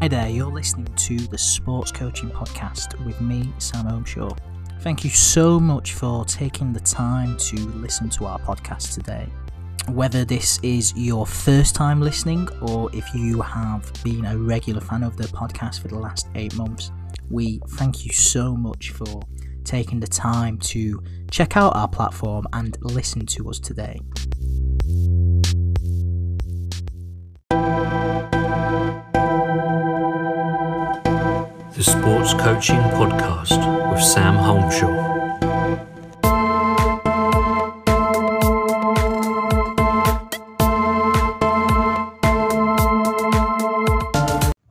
Hi there, you're listening to the Sports Coaching Podcast with me, Sam Holmshaw. Thank you so much for taking the time to listen to our podcast today. Whether this is your first time listening or if you have been a regular fan of the podcast for the last eight months, we thank you so much for taking the time to check out our platform and listen to us today. The Sports Coaching Podcast with Sam Holmshaw.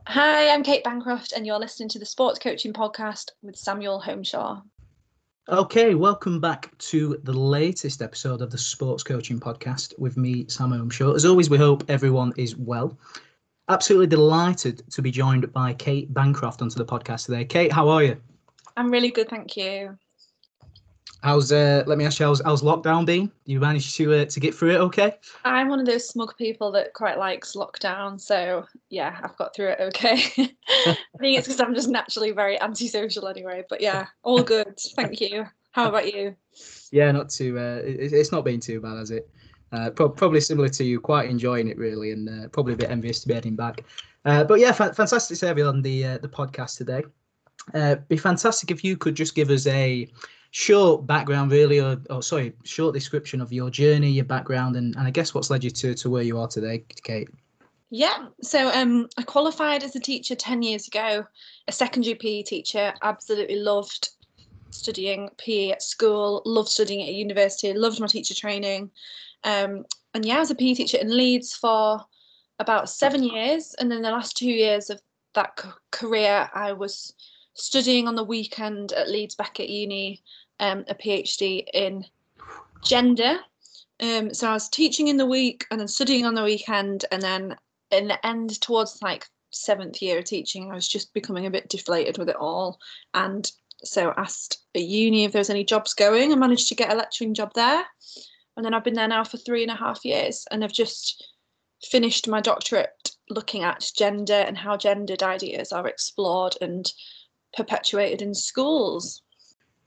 Hi, I'm Kate Bancroft, and you're listening to the Sports Coaching Podcast with Samuel Holmshaw. Okay, welcome back to the latest episode of the Sports Coaching Podcast with me, Sam Holmshaw. As always, we hope everyone is well. Absolutely delighted to be joined by Kate Bancroft onto the podcast today. Kate, how are you? I'm really good, thank you. How's uh, let me ask you, how's, how's lockdown been? You managed to uh, to get through it okay? I'm one of those smug people that quite likes lockdown, so yeah, I've got through it okay. I think it's because I'm just naturally very antisocial anyway. But yeah, all good, thank you. How about you? Yeah, not too. Uh, it, it's not been too bad, has it? Uh, pro- probably similar to you, quite enjoying it really, and uh, probably a bit envious to be heading back. Uh, but yeah, fa- fantastic to have you on the uh, the podcast today. Uh, be fantastic if you could just give us a short background, really, or, or sorry, short description of your journey, your background, and, and I guess what's led you to, to where you are today, Kate. Yeah, so um, I qualified as a teacher 10 years ago, a secondary PE teacher, absolutely loved studying PE at school, loved studying at university, loved my teacher training. Um, and yeah, I was a PE teacher in Leeds for about seven years. And then the last two years of that c- career, I was studying on the weekend at Leeds Beckett Uni, um, a PhD in gender. Um, so I was teaching in the week and then studying on the weekend. And then in the end, towards like seventh year of teaching, I was just becoming a bit deflated with it all. And so asked at uni if there was any jobs going and managed to get a lecturing job there. And then I've been there now for three and a half years and I've just finished my doctorate looking at gender and how gendered ideas are explored and perpetuated in schools.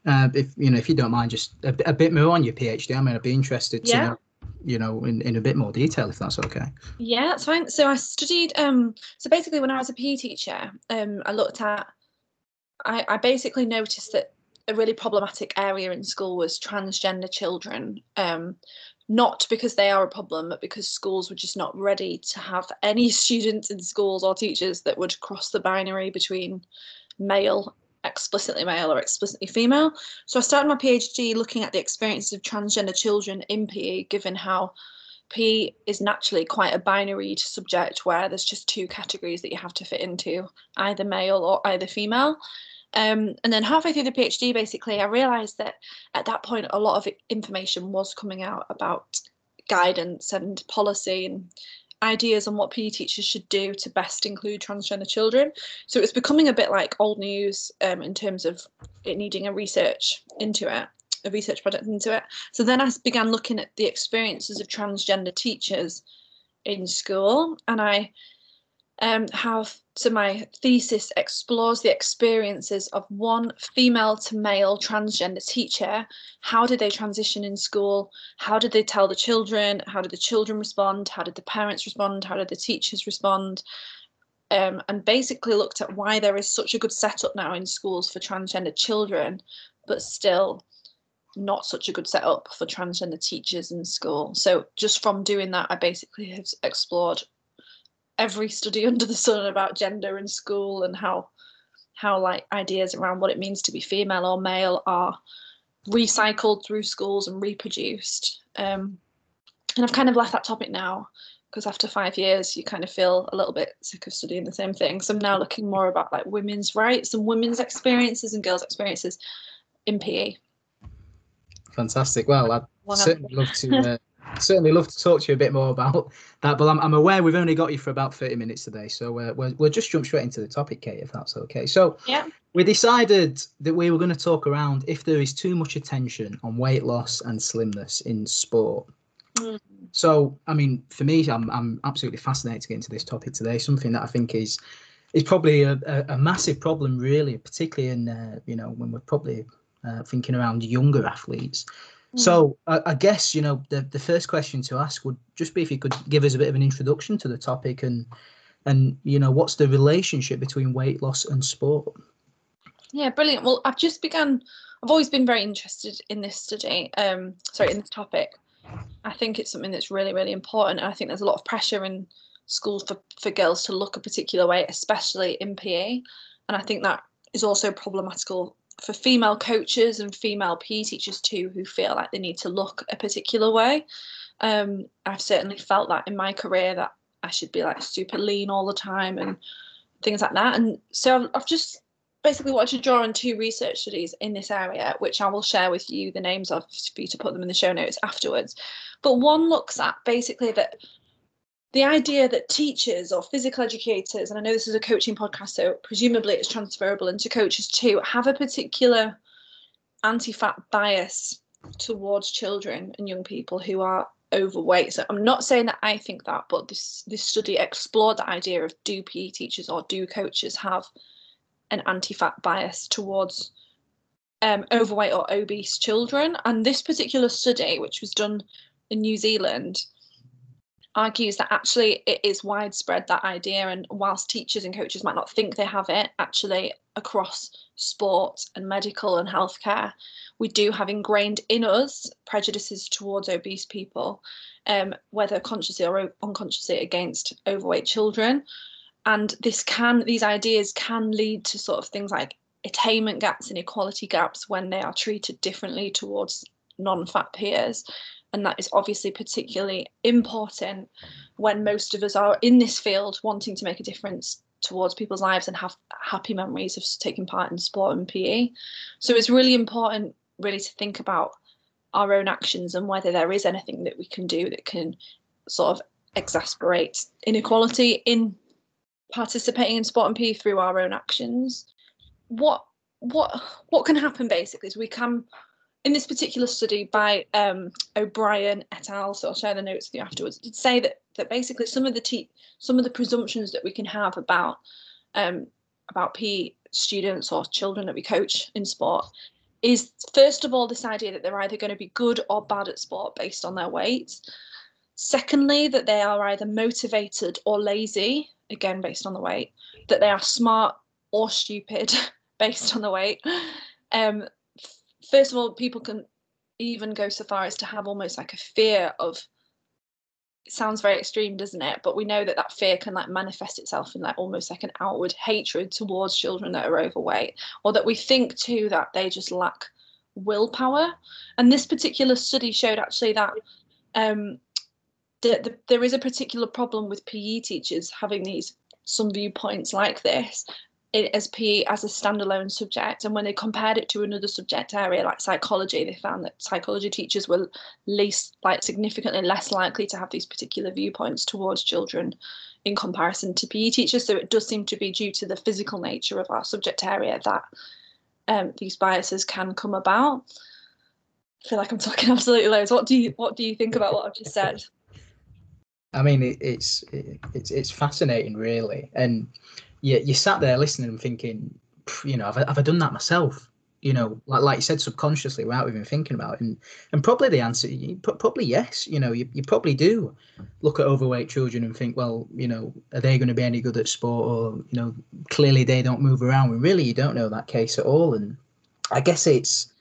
Uh, if you know, if you don't mind, just a, a bit more on your PhD. I mean, I'd be interested to Yeah. know, you know, in, in a bit more detail, if that's okay. Yeah, that's fine. So I studied. Um, so basically, when I was a PE teacher, um, I looked at. I, I basically noticed that a really problematic area in school was transgender children. Um, not because they are a problem, but because schools were just not ready to have any students in schools or teachers that would cross the binary between male, explicitly male, or explicitly female. So I started my PhD looking at the experiences of transgender children in PE, given how PE is naturally quite a binary subject where there's just two categories that you have to fit into, either male or either female. Um, and then halfway through the PhD, basically, I realised that at that point, a lot of information was coming out about guidance and policy and ideas on what PE teachers should do to best include transgender children. So it was becoming a bit like old news um, in terms of it needing a research into it, a research project into it. So then I began looking at the experiences of transgender teachers in school, and I um, have so my thesis explores the experiences of one female to male transgender teacher. How did they transition in school? How did they tell the children? How did the children respond? How did the parents respond? How did the teachers respond? Um, and basically looked at why there is such a good setup now in schools for transgender children, but still not such a good setup for transgender teachers in school. So just from doing that, I basically have explored every study under the sun about gender in school and how how like ideas around what it means to be female or male are recycled through schools and reproduced. Um, and I've kind of left that topic now because after five years you kind of feel a little bit sick of studying the same thing. So I'm now looking more about like women's rights and women's experiences and girls' experiences in PE. Fantastic. Well, I'd certainly love to uh, certainly love to talk to you a bit more about that. But I'm, I'm aware we've only got you for about 30 minutes today, so uh, we'll, we'll just jump straight into the topic, Kate, if that's okay. So Yeah. we decided that we were going to talk around if there is too much attention on weight loss and slimness in sport. Mm. So, I mean, for me, I'm I'm absolutely fascinated to get into this topic today. Something that I think is is probably a, a, a, massive problem, really, particularly in uh, you know when we're probably uh, thinking around younger athletes. So I, I, guess you know the the first question to ask would just be if you could give us a bit of an introduction to the topic and and you know what's the relationship between weight loss and sport. Yeah, brilliant. Well, I've just begun. I've always been very interested in this study. Um, sorry, in this topic. I think it's something that's really, really important. And I think there's a lot of pressure in schools for, for girls to look a particular way, especially in PE. And I think that is also problematical for female coaches and female PE teachers too, who feel like they need to look a particular way. Um, I've certainly felt that in my career that I should be like super lean all the time and things like that. And so I've, I've just basically wanted to draw on two research studies in this area, which I will share with you the names of for you to put them in the show notes afterwards. But one looks at basically that the idea that teachers or physical educators, and I know this is a coaching podcast, so presumably it's transferable into coaches too, have a particular anti fat bias towards children and young people who are overweight. So I'm not saying that I think that, but this this study explored the idea of do PE teachers or do coaches have an anti-fat bias towards um, overweight or obese children. And this particular study, which was done in New Zealand, argues that actually it is widespread that idea. And whilst teachers and coaches might not think they have it, actually across sport and medical and healthcare, we do have ingrained in us prejudices towards obese people, um, whether consciously or unconsciously against overweight children and this can these ideas can lead to sort of things like attainment gaps and equality gaps when they are treated differently towards non-fat peers and that is obviously particularly important when most of us are in this field wanting to make a difference towards people's lives and have happy memories of taking part in sport and PE. So it's really important really to think about our own actions and whether there is anything that we can do that can sort of exasperate inequality in participating in sport and PE through our own actions. What what what can happen basically is we come in this particular study by um, O'Brien et al. So I'll share the notes with you afterwards. Did say that that basically some of the te- some of the presumptions that we can have about um, about PE students or children that we coach in sport is first of all this idea that they're either going to be good or bad at sport based on their weight. Secondly, that they are either motivated or lazy again based on the weight, that they are smart or stupid based on the weight. Um, first of all, people can even go so far as to have almost like a fear of. It sounds very extreme, doesn't it? But we know that that fear can like manifest itself in like almost like an outward hatred towards children that are overweight, or that we think too that they just lack willpower. And this particular study showed actually that um, the, the, there is a particular problem with PE teachers having these some viewpoints like this as PE as a standalone subject. And when they compared it to another subject area like psychology, they found that psychology teachers were least like significantly less likely to have these particular viewpoints towards children in comparison to PE teachers. So it does seem to be due to the physical nature of our subject area that um, these biases can come about. I feel like I'm talking absolutely loads. What do you what do you think about what I've just said? I mean, it, it's it, it's it's fascinating, really, and you you sat there listening and thinking, you know, have I, have I done that myself? You know, like like you said, subconsciously without even thinking about it, and and probably the answer, probably yes. You know, you, you probably do look at overweight children and think, well, you know, are they going to be any good at sport, or you know, clearly they don't move around. When really, you don't know that case at all, and I guess it's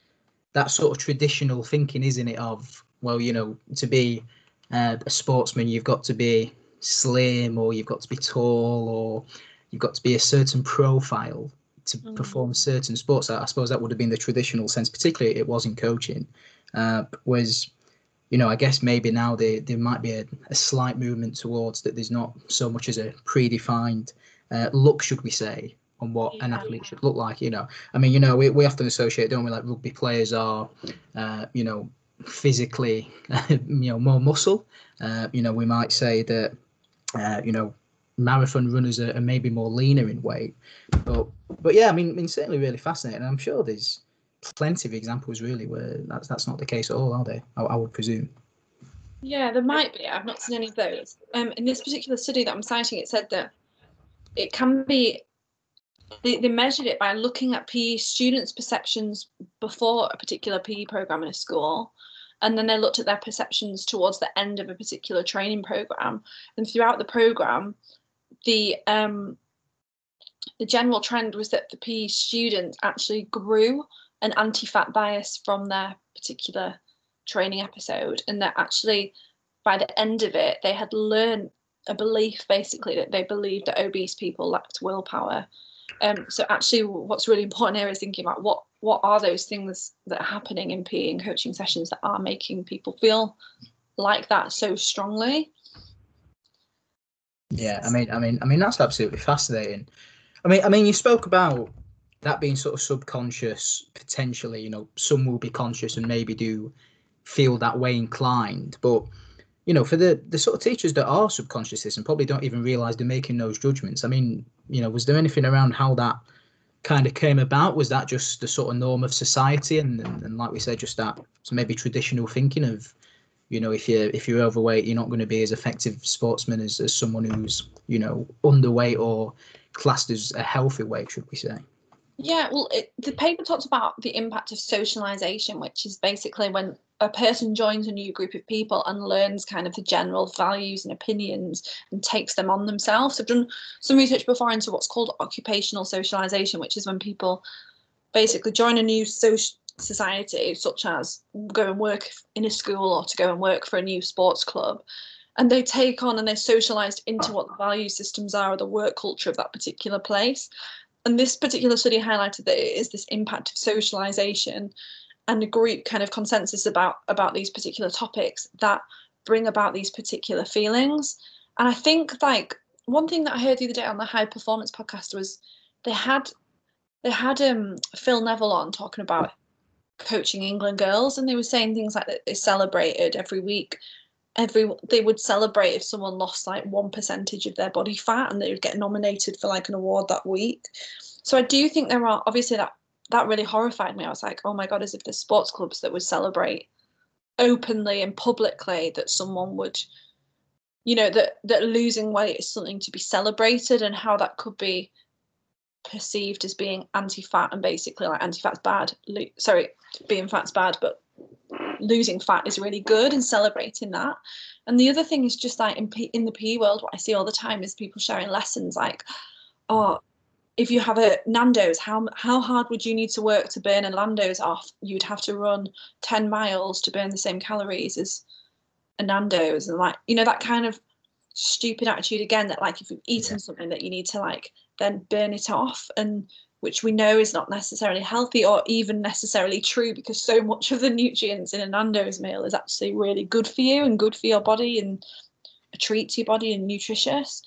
that sort of traditional thinking, isn't it? Of well, you know, to be uh, a sportsman, you've got to be slim or you've got to be tall or you've got to be a certain profile to mm. perform certain sports. I, suppose that would have been the traditional sense, particularly it was in coaching. Uh, was you know, I guess maybe now there there might be a, a, slight movement towards that. There's not so much as a predefined uh, look, should we say, on what yeah. an athlete should look like. You know, I mean, you know, we, we often associate, don't we, like rugby players are, uh, you know, physically, you know, more muscle. Uh, you know, we might say that, uh, you know, marathon runners are, are, maybe more leaner in weight. But but yeah, I mean, I mean, certainly really fascinating. I'm sure there's plenty of examples really where that's that's not the case at all, are they? I, I would presume. Yeah, there might be. I've not seen any of those. Um, in this particular study that I'm citing, it said that it can be they, they measured it by looking at PE students' perceptions before a particular PE program in a school, and then they looked at their perceptions towards the end of a particular training program. And throughout the program, the um, the general trend was that the PE students actually grew an anti-fat bias from their particular training episode, and that actually by the end of it, they had learned a belief basically that they believed that obese people lacked willpower um, so actually, what's really important here is thinking about what what are those things that are happening in PE and coaching sessions that are making people feel like that so strongly. Yeah, I mean, I mean, I mean, that's absolutely fascinating. I mean, I mean, you spoke about that being sort of subconscious potentially. You know, some will be conscious and maybe do feel that way inclined, but you know, for the the sort of teachers that are subconscious and probably don't even realize they're making those judgments. I mean, you know, was there anything around how that kind of came about? Was that just the sort of norm of society, and and, and like we said, just that maybe traditional thinking of, you know, if you're if you're overweight, you're not going to be as effective sportsman as as someone who's you know underweight or classed as a healthy weight, should we say? Yeah, well, it, the paper talks about the impact of socialization, which is basically when a person joins a new group of people and learns kind of the general values and opinions and takes them on themselves. I've done some research before into what's called occupational socialization, which is when people basically join a new social society, such as go and work in a school or to go and work for a new sports club. And they take on and they're socialized into what the value systems are or the work culture of that particular place and this particular study highlighted that it is this impact of socialization and a group kind of consensus about about these particular topics that bring about these particular feelings and i think like one thing that i heard the other day on the high performance podcast was they had they had um phil neville on talking about coaching england girls and they were saying things like that they celebrated every week every they would celebrate if someone lost like one percentage of their body fat and they would get nominated for like an award that week. So i do think there are obviously that that really horrified me. I was like oh my god as if there's sports clubs that would celebrate openly and publicly that someone would you know that that losing weight is something to be celebrated and how that could be perceived as being anti-fat and basically like anti-fat's bad? Sorry being fat's bad but losing fat is really good and celebrating that. And the other thing is just like in, P- in the PE world, what I see all the time is people sharing lessons like, oh, if you have a Nando's, how how hard would you need to work to burn a Nando's off? You'd have to run 10 miles to burn the same calories as a Nando's. And like, you know, that kind of stupid attitude again that like if you've eaten yeah. something that you need to like then burn it off. And which we know is not necessarily healthy or even necessarily true because so much of the nutrients in a Nando's meal is actually really good for you and good for your body and a treat to your body and nutritious.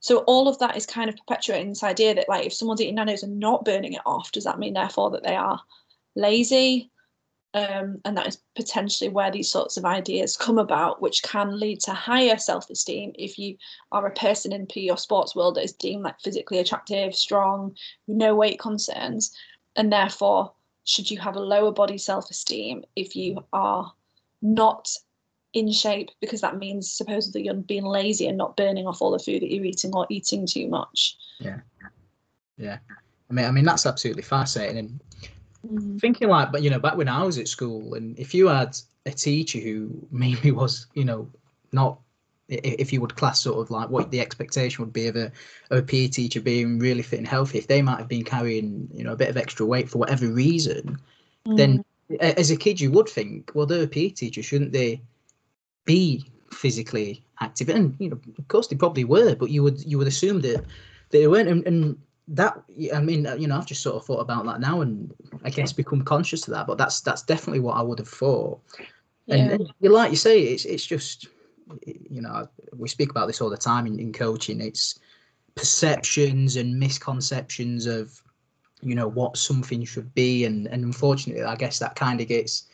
So all of that is kind of perpetuating this idea that like if someone's eating Nando's and not burning it off, does that mean therefore that they are lazy? Um, and that is potentially where these sorts of ideas come about, which can lead to higher self-esteem if you are a person in PE or sports world that is deemed like physically attractive, strong, no weight concerns, and therefore should you have a lower body self-esteem if you are not in shape because that means supposedly you're being lazy and not burning off all the food that you're eating or eating too much. Yeah, yeah. I mean, I mean that's absolutely fascinating. And Mm-hmm. Thinking like, but you know, back when I was at school, and if you had a teacher who maybe was, you know, not if you would class sort of like what the expectation would be of a of a PE teacher being really fit and healthy, if they might have been carrying you know a bit of extra weight for whatever reason, mm. then as a kid you would think, well, they're a PE teacher, shouldn't they be physically active? And you know, of course they probably were, but you would you would assume that they weren't. And, and that I mean, you know, I've just sort of thought about that now, and I guess become conscious of that. But that's that's definitely what I would have thought. Yeah. And, and like you say, it's it's just you know we speak about this all the time in, in coaching. It's perceptions and misconceptions of you know what something should be, and and unfortunately, I guess that kind of gets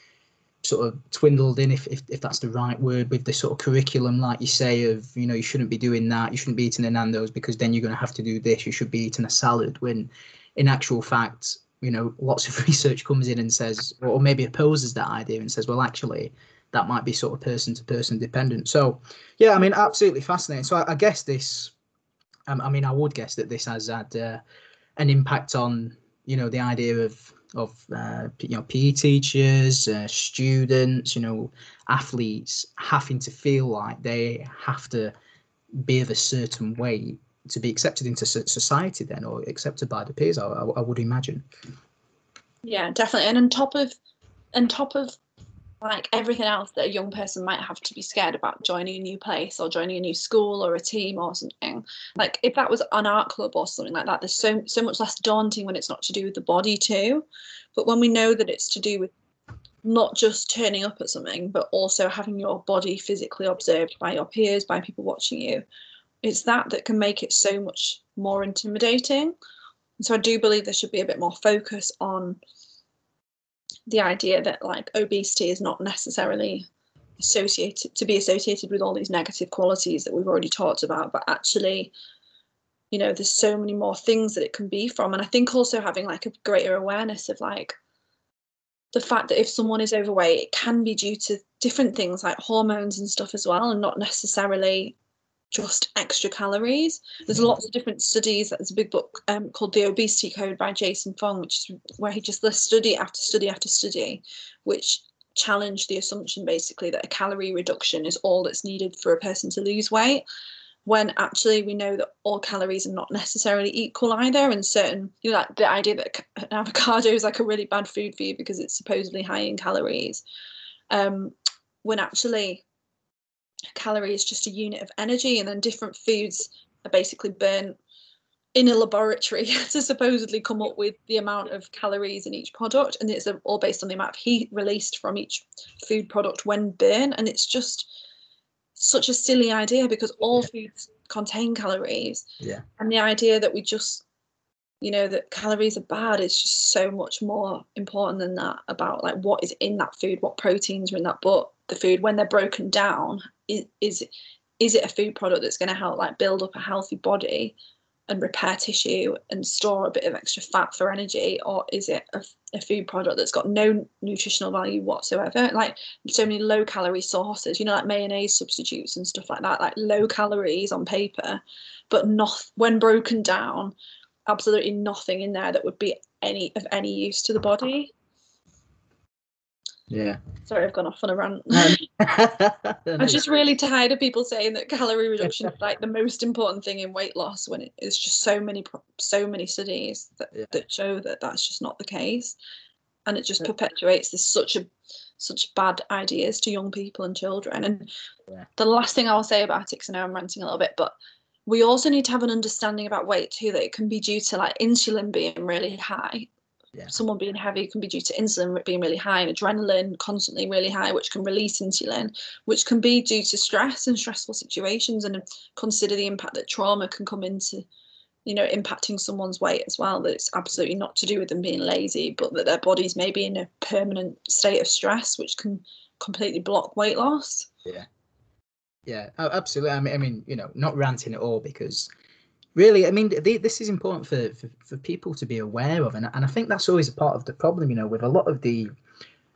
sort of twindled in, if, if, if that's the right word, with the sort of curriculum, like you say, of, you know, you shouldn't be doing that, you shouldn't be eating a Nando's because then you're going to have to do this, you should be eating a salad. When in actual fact, you know, lots of research comes in and says, or maybe opposes that idea and says, well, actually, that might be sort of person to person dependent. So, yeah, I mean, absolutely fascinating. So I, I guess this Um, I mean, I would guess that this has had uh, an impact on you know the idea of of uh, you know PE teachers, uh, students, you know athletes having to feel like they have to be of a certain way to be accepted into society then or accepted by the peers I, I, would imagine. Yeah definitely. And on top of on top of like everything else that a young person might have to be scared about joining a new place or joining a new school or a team or something. Like if that was an art club or something like that there's so so much less daunting when it's not to do with the body too. But when we know that it's to do with not just turning up at something but also having your body physically observed by your peers by people watching you it's that that can make it so much more intimidating. So i do believe there should be a bit more focus on the idea that like obesity is not necessarily associated to be associated with all these negative qualities that we've already talked about but actually you know there's so many more things that it can be from. And i think also having like a greater awareness of like the fact that if someone is overweight it can be due to different things like hormones and stuff as well and not necessarily just extra calories. There's lots of different studies. There's a big book um, called The Obesity Code by Jason Fung, which is where he just lists study after study after study, which challenge the assumption basically that a calorie reduction is all that's needed for a person to lose weight when actually we know that all calories are not necessarily equal either and certain you know like the idea that an avocado is like a really bad food for you because it's supposedly high in calories um, when actually calorie is just a unit of energy and then different foods are basically burnt in a laboratory to supposedly come up with the amount of calories in each product. And it's um, all based on the amount of heat released from each food product when burned. And it's just such a silly idea because all foods contain calories. Yeah. And the idea that we just you know that calories are bad is just so much more important than that about like what is in that food what proteins are in that. But the food when they're broken down is is, is it a food product that's going to help like build up a healthy body and repair tissue and store a bit of extra fat for energy? Or is it a, a, food product that's got no nutritional value whatsoever? Like so many low calorie sauces you know like mayonnaise substitutes and stuff like that like low calories on paper but not when broken down absolutely nothing in there that would be any of any use to the body yeah. Sorry, I've gone off on a rant. I'm just really tired of people saying that calorie reduction is like the most important thing in weight loss when it is just so many so many studies that, yeah. that show that that's just not the case, and it just yeah. perpetuates this such a such bad ideas to young people and children. And yeah. the last thing I'll say about it, because I know I'm ranting a little bit, but we also need to have an understanding about weight too that it can be due to like insulin being really high yeah. someone being heavy can be due to insulin being really high and adrenaline constantly really high which can release insulin which can be due to stress and stressful situations and consider the impact that trauma can come into you know impacting someone's weight as well that it's absolutely not to do with them being lazy but that their bodies may be in a permanent state of stress which can completely block weight loss. Yeah. Yeah absolutely. I mean, I mean you know not ranting at all because really i mean this is important for, for, for people to be aware of and, and i think that's always a part of the problem you know with a lot of the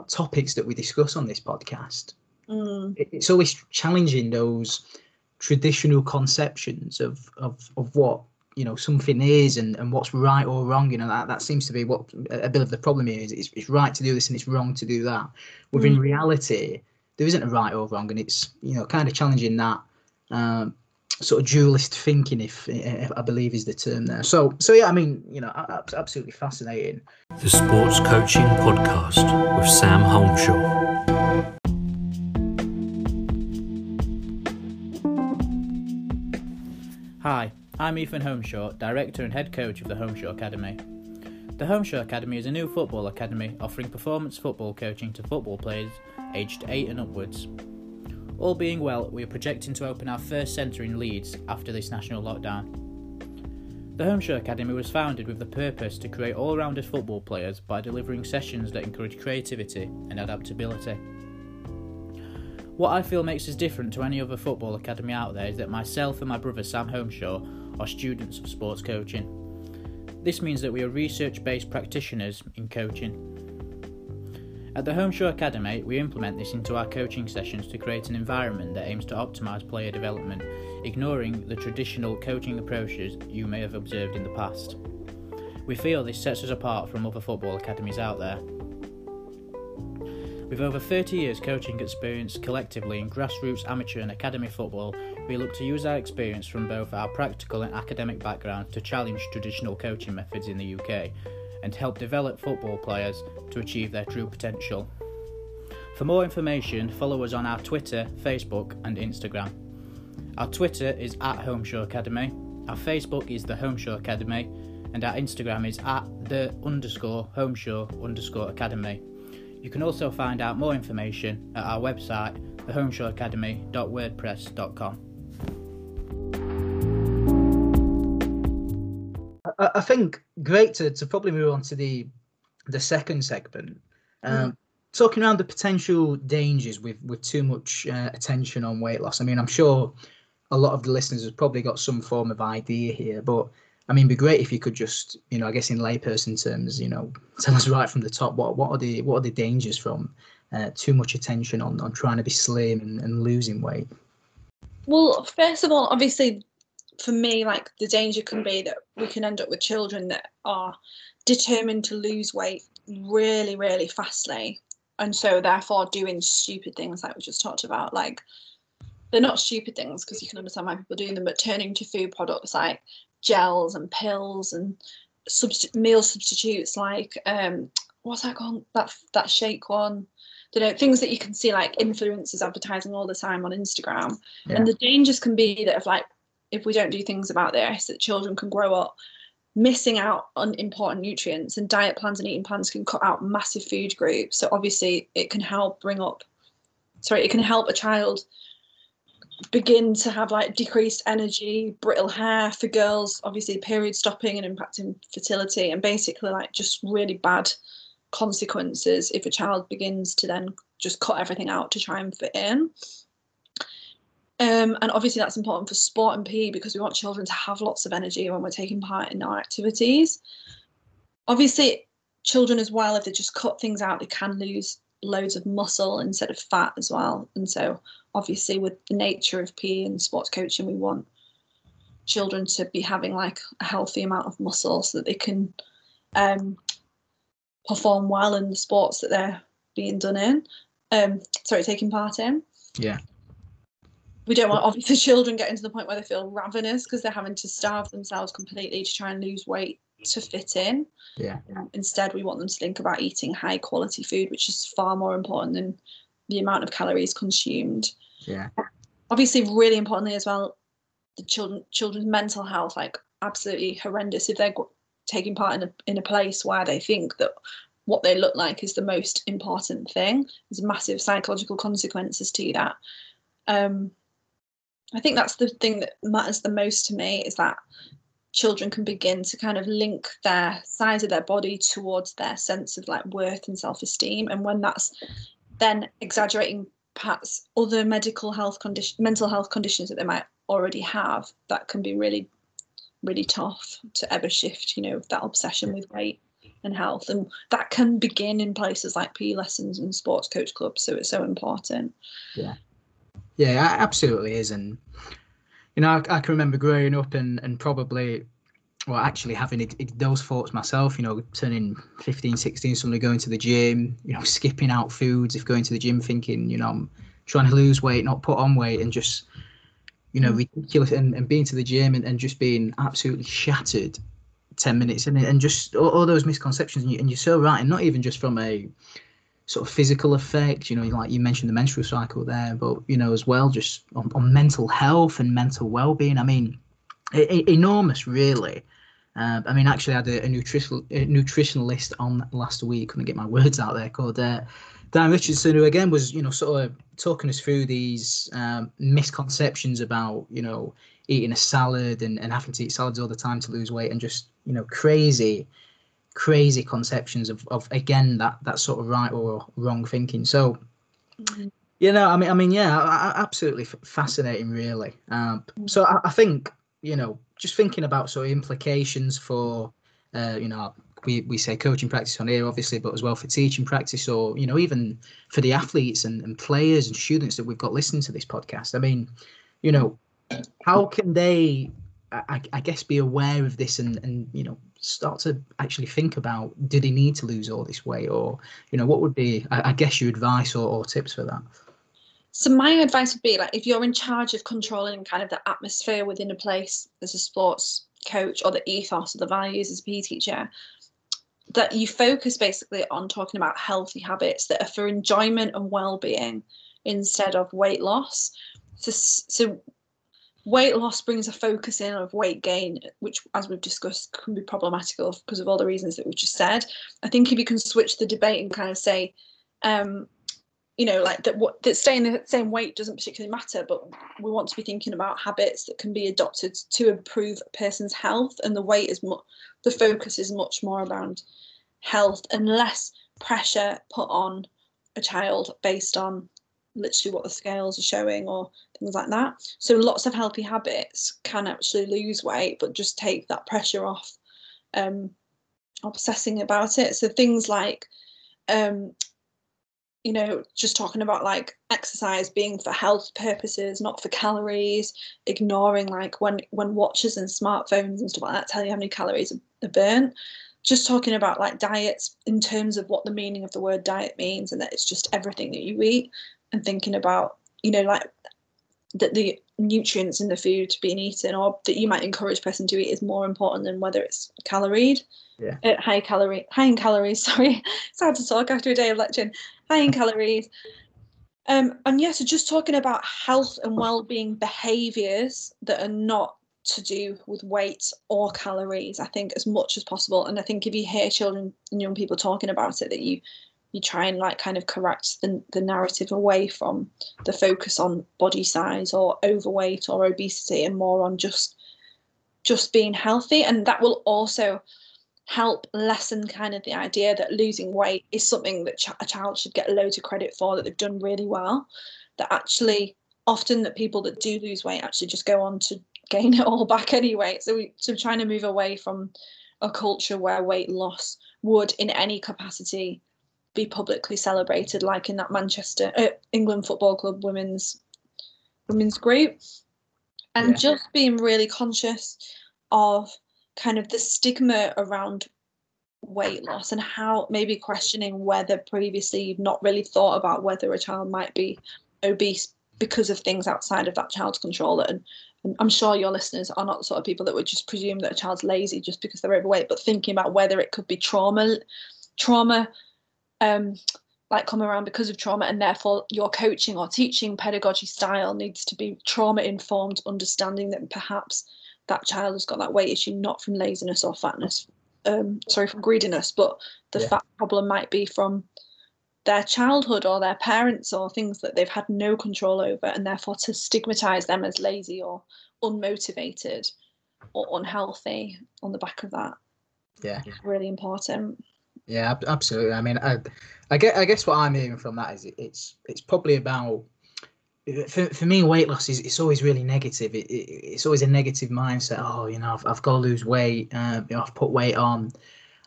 topics that we discuss on this podcast mm. it's always challenging those traditional conceptions of of, of what you know something is and, and what's right or wrong you know that, that seems to be what a bit of the problem is it's, it's right to do this and it's wrong to do that within mm. reality there isn't a right or wrong and it's you know kind of challenging that um, sort of dualist thinking, if, if, I believe is the term there. So, so yeah, I mean, you know, absolutely fascinating. The Sports Coaching Podcast with Sam Holmshaw. Hi, I'm Ethan Holmshaw, Director and Head Coach of the Holmshaw Academy. The Holmshaw Academy is a new football academy offering performance football coaching to football players aged 8 and upwards. All being well, we are projecting to open our first centre in Leeds after this national lockdown. The Holmshaw Academy was founded with the purpose to create all rounded football players by delivering sessions that encourage creativity and adaptability. What I feel makes us different to any other football academy out there is that myself and my brother Sam Holmshaw are students of sports coaching. This means that we are research based practitioners in coaching. At the Holmshaw Academy, we implement this into our coaching sessions to create an environment that aims to optimise player development, ignoring the traditional coaching approaches you may have observed in the past. We feel this sets us apart from other football academies out there. With over 30 years coaching experience collectively in grassroots, amateur, and academy football, we look to use our experience from both our practical and academic background to challenge traditional coaching methods in the UK and help develop football players to achieve their true potential. For more information, follow us on our Twitter, Facebook, and Instagram. Our Twitter is at Holmshaw Academy, our Facebook is the Holmshaw Academy, and our Instagram is at the underscore Holmshaw underscore Academy. You can also find out more information at our website, theholmshawacademy.wordpress.com. I, I think great to, to probably move on to the the second segment. Um, Talking around the potential dangers with with too much uh, attention on weight loss. I mean, I'm sure a lot of the listeners have probably got some form of idea here, but I mean, it'd be great if you could just, you know, I guess in layperson terms, you know, tell us right from the top what what are the what are the dangers from uh, too much attention on on trying to be slim and, and losing weight. Well, first of all, obviously, for me, like the danger can be that we can end up with children that are determined to lose weight really, really fastly. And so, therefore, doing stupid things like we just talked about. Like, they're not stupid things because you can understand why people are doing them, but turning to food products like gels and pills and subst- meal substitutes like, um, what's that called? That, that shake one. You know, things that you can see like influencers advertising all the time on Instagram. Yeah. And the dangers can be that if like if we don't do things about this, that children can grow up missing out on important nutrients and diet plans and eating plans can cut out massive food groups. So obviously it can help bring up sorry, it can help a child begin to have like decreased energy, brittle hair for girls, obviously period stopping and impacting fertility and basically like just really bad consequences if a child begins to then just cut everything out to try and fit in. Um, and obviously that's important for sport and PE because we want children to have lots of energy when we're taking part in our activities. Obviously, children as well, if they just cut things out, they can lose loads of muscle instead of fat as well. And so obviously with the nature of PE and sports coaching, we want children to be having like a healthy amount of muscle so that they can um, perform well in the sports that they're being done in. Um, sorry, taking part in Yeah. We don't want obviously children getting to the point where they feel ravenous because they're having to starve themselves completely to try and lose weight to fit in. Yeah. Um, Instead, we want them to think about eating high quality food, which is far more important than the amount of calories consumed. Yeah. Obviously, really importantly as well, the children children's mental health, like absolutely horrendous if they're taking part in a in a place where they think that what they look like is the most important thing. There's massive psychological consequences to that. Um, I think that's the thing that matters the most to me is that children can begin to kind of link their size of their body towards their sense of like worth and self-esteem. And when that's then exaggerating perhaps other medical health condition mental health conditions that they might already have that can be really really tough to ever shift you know that obsession with weight and health. And that can begin in places like PE lessons and sports coach clubs so it's so important. Yeah, a- absolutely is. And, you know, I, I can remember growing up and, and probably, well, actually having it, it- those thoughts myself, you know, turning 15, 16, suddenly going to the gym, you know, skipping out foods, if going to the gym thinking, you know, I'm trying to lose weight, not put on weight, and just, you know, Mm. ridiculous. And, and being to the gym and, and just being absolutely shattered 10 minutes in and just all, all those misconceptions. And, you, and you're so right. And not even just from a, sort of physical effect you know like you mentioned the menstrual cycle there but you know as well just on, on mental health and mental well-being. I mean e- enormous really. Uh, i mean actually i had a, a nutritional a nutritionalist on last week. Couldn't get my words out there called uh, dan richardson who again was you know sort of talking us through these um, misconceptions about you know eating a salad and, and having to eat salads all the time to lose weight and just you know crazy crazy conceptions of, of again that that sort of right or wrong thinking. So you know i mean i mean yeah absolutely fascinating really. Um so I, I think you know just thinking about sort of implications for uh you know we, we say coaching practice on here, obviously, but as well for teaching practice or, you know, even for the athletes and, and players and students that we've got listening to this podcast. I mean, you know, how can they, I, I guess, be aware of this and, and, you know, start to actually think about do they need to lose all this weight or, you know, what would be, I, I guess, your advice or, or tips for that? So my advice would be like if you're in charge of controlling kind of the atmosphere within a place as a sports coach or the ethos or the values as a PE teacher, that you focus basically on talking about healthy habits that are for enjoyment and well-being instead of weight loss. So, so weight loss brings a focus in of weight gain, which, as we've discussed, can be problematical because of all the reasons that we've just said. I think if you can switch the debate and kind of say, um, you know, like that what that staying the same weight doesn't particularly matter, but we want to be thinking about habits that can be adopted to improve a person's health, and the weight is the focus is much more around health and less pressure put on a child based on literally what the scales are showing or things like that. So lots of healthy habits can actually lose weight, but just take that pressure off um, obsessing about it. So things like um, you know, just talking about like exercise being for health purposes, not for calories, ignoring like when when watches and smartphones and stuff like that tell you how many calories are burnt. Just talking about like diets in terms of what the meaning of the word diet means and that it's just everything that you eat and thinking about, you know, like that the nutrients in the food being eaten or that you might encourage a person to eat is more important than whether it's caloried yeah. Uh, high calorie, high in calories. Sorry, it's hard to talk after a day of lecturing. High in calories. Um, and yeah, so just talking about health and well-being behaviours that are not to do with weight or calories. I think as much as possible. And I think if you hear children and young people talking about it, that you you try and like kind of correct the, the narrative away from the focus on body size or overweight or obesity and more on just just being healthy. And that will also help lessen kind of the idea that losing weight is something that ch- a child should get loads of credit for that they've done really well. That actually often that people that do lose weight actually just go on to gain it all back anyway. So we so trying to move away from a culture where weight loss would in any capacity be publicly celebrated like in that manchester uh, england football club women's women's group and yeah. just being really conscious of kind of the stigma around weight loss and how maybe questioning whether previously you've not really thought about whether a child might be obese because of things outside of that child's control and, and I'm sure your listeners are not the sort of people that would just presume that a child's lazy just because they're overweight but thinking about whether it could be trauma trauma um like come around because of trauma and therefore your coaching or teaching pedagogy style needs to be trauma informed understanding that perhaps that child has got that weight issue not from laziness or fatness um sorry from greediness but the yeah. fat problem might be from their childhood or their parents or things that they've had no control over and therefore to stigmatize them as lazy or unmotivated or unhealthy on the back of that. Yeah. Really important yeah absolutely i mean i i get i guess what i'm hearing from that is it's it's probably about for, for me, weight loss is it's always really negative. It, it, it's always a negative mindset. Oh, you know, I've, I've got to lose weight. Uh, you know, I've put weight on,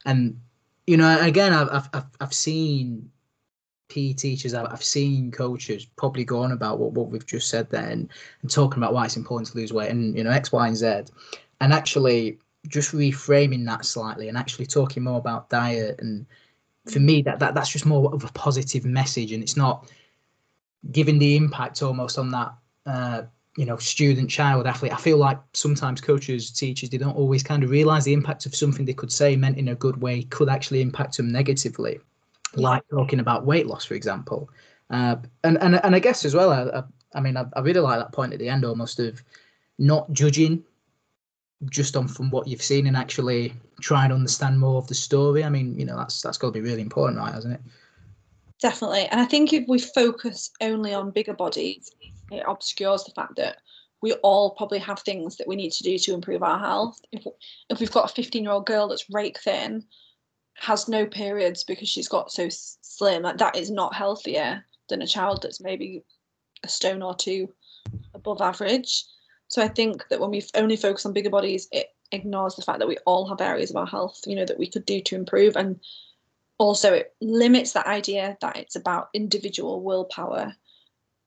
and you know, again, I've I've I've seen PE teachers, I've seen coaches probably go on about what, what we've just said there and, and talking about why it's important to lose weight and you know X, Y, and Z, and actually just reframing that slightly and actually talking more about diet and for me that, that that's just more of a positive message and it's not giving the impact almost on that uh, you know student child athlete. I feel like sometimes coaches teachers they don't always kind of realize the impact of something they could say meant in a good way could actually impact them negatively like talking about weight loss for example. Uh, and, and and i guess as well i, I mean I, I really like that point at the end almost of not judging just on from what you've seen and actually try and understand more of the story i mean you know that's that's got to be really important right hasn't it Definitely. And I think if we focus only on bigger bodies, it obscures the fact that we all probably have things that we need to do to improve our health. If, if we've got a 15 year old girl that's rake thin, has no periods because she's got so slim, like that is not healthier than a child that's maybe a stone or two above average. So I think that when we only focus on bigger bodies, it ignores the fact that we all have areas of our health, you know, that we could do to improve. And also it limits that idea that it's about individual willpower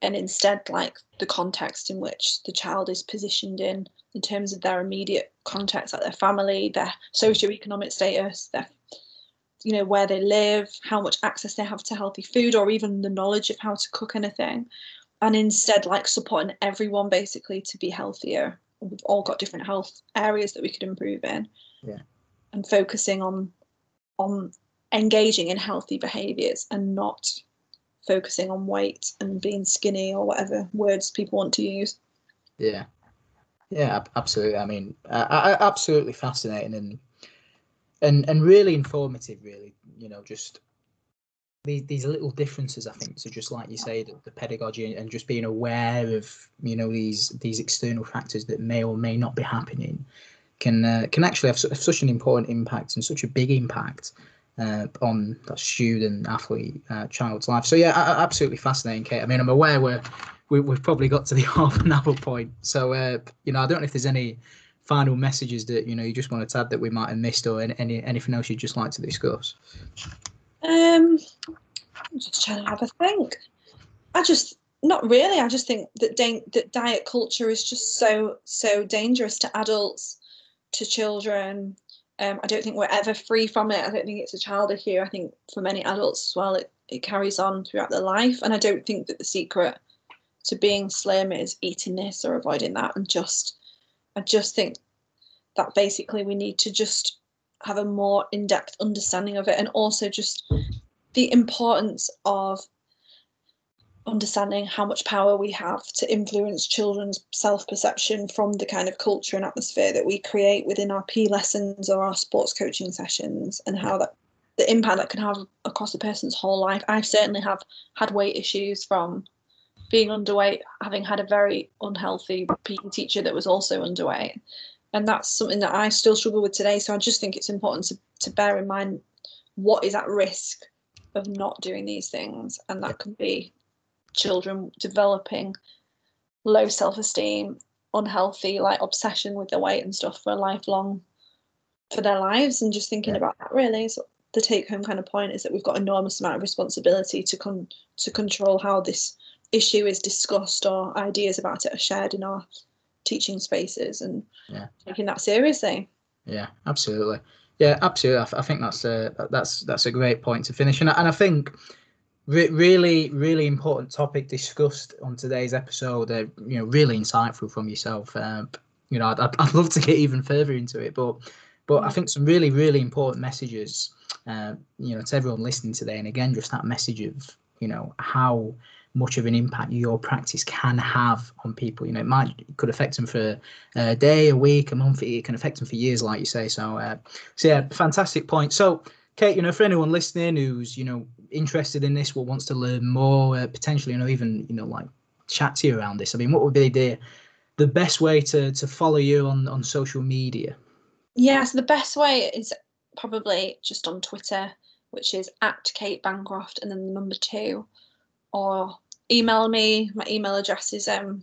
and instead like the context in which the child is positioned in in terms of their immediate context like their family their socioeconomic status their you know where they live how much access they have to healthy food or even the knowledge of how to cook anything and instead like supporting everyone basically to be healthier we've all got different health areas that we could improve in yeah and focusing on on engaging in healthy behaviors and not focusing on weight and being skinny or whatever words people want to use. Yeah, yeah, absolutely. I mean, uh, absolutely fascinating and and and really informative. Really, you know, just these these little differences. I think so. Just like you say, the, the pedagogy and just being aware of you know these these external factors that may or may not be happening can uh, can actually have, such an important impact and such a big impact uh, on that student, athlete, uh, child's life. So yeah, absolutely fascinating, Kate. I mean, I'm aware we're we, we have probably got to the half an hour point. So uh, you know, I don't know if there's any final messages that you know you just want to add that we might have missed, or any anything else you'd just like to discuss. Um, I'm just trying to have a think. I just not really. I just think that da- that diet culture is just so so dangerous to adults, to children, um, I don't think we're ever free from it. I don't think it's a child issue. I think for many adults as well, it, it carries on throughout their life. And I don't think that the secret to being slim is eating this or avoiding that. And just, I just think that basically we need to just have a more in depth understanding of it and also just the importance of understanding how much power we have to influence children's self perception from the kind of culture and atmosphere that we create within our PE lessons or our sports coaching sessions, and how that the impact that can have across a person's whole life. I certainly have had weight issues from being underweight, having had a very unhealthy PE teacher that was also underweight. And that's something that I still struggle with today. So I just think it's important to, to bear in mind what is at risk of not doing these things. And that can be children developing low self-esteem unhealthy like obsession with their weight and stuff for a lifelong for their lives and just thinking yeah. about that really so the take home kind of point is that we've got enormous amount of responsibility to con- to control how this issue is discussed or ideas about it are shared in our teaching spaces and yeah. taking that seriously yeah absolutely yeah absolutely I, th- I think that's a that's that's a great point to finish and, and i think Re- really, really important topic discussed on today's episode. Uh, you know, really insightful from yourself. Um, you know, I'd, I'd, love to get even further into it, but but I think some really, really important messages. Uh, you know, to everyone listening today, and again, just that message of you know how much of an impact your practice can have on people. You know, it might it could affect them for a day, a week, a month. It can affect them for years, like you say. So, uh, so yeah, fantastic point. So, Kate, you know, for anyone listening who's you know interested in this, or wants to learn more, uh, potentially, you know, even you know, like chat to you around this. I mean, what would be the the best way to to follow you on on social media? Yeah, so the best way is probably just on Twitter, which is at Kate Bancroft and then the number two, or email me. My email address is um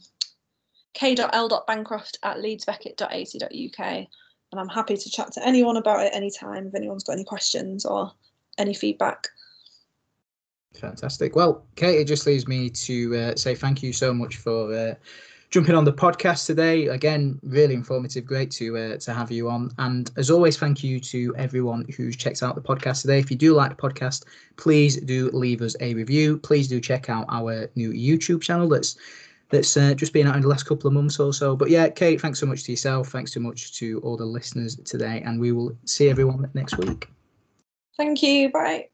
k.l.bancroft at leedsbeckett.ac.uk and I'm happy to chat to anyone about it anytime if anyone's got any questions or any feedback. Fantastic. Well, Kate, it just leaves me to uh, say thank you so much for uh, jumping on the podcast today. Again, really informative. Great to uh, to have you on. And as always, thank you to everyone who's checked out the podcast today. If you do like the podcast, please do leave us a review. Please do check out our new YouTube channel. That's that's uh, just been out in the last couple of months or so. But yeah, Kate, thanks so much to yourself. Thanks so much to all the listeners today, and we will see everyone next week. Thank you. Bye.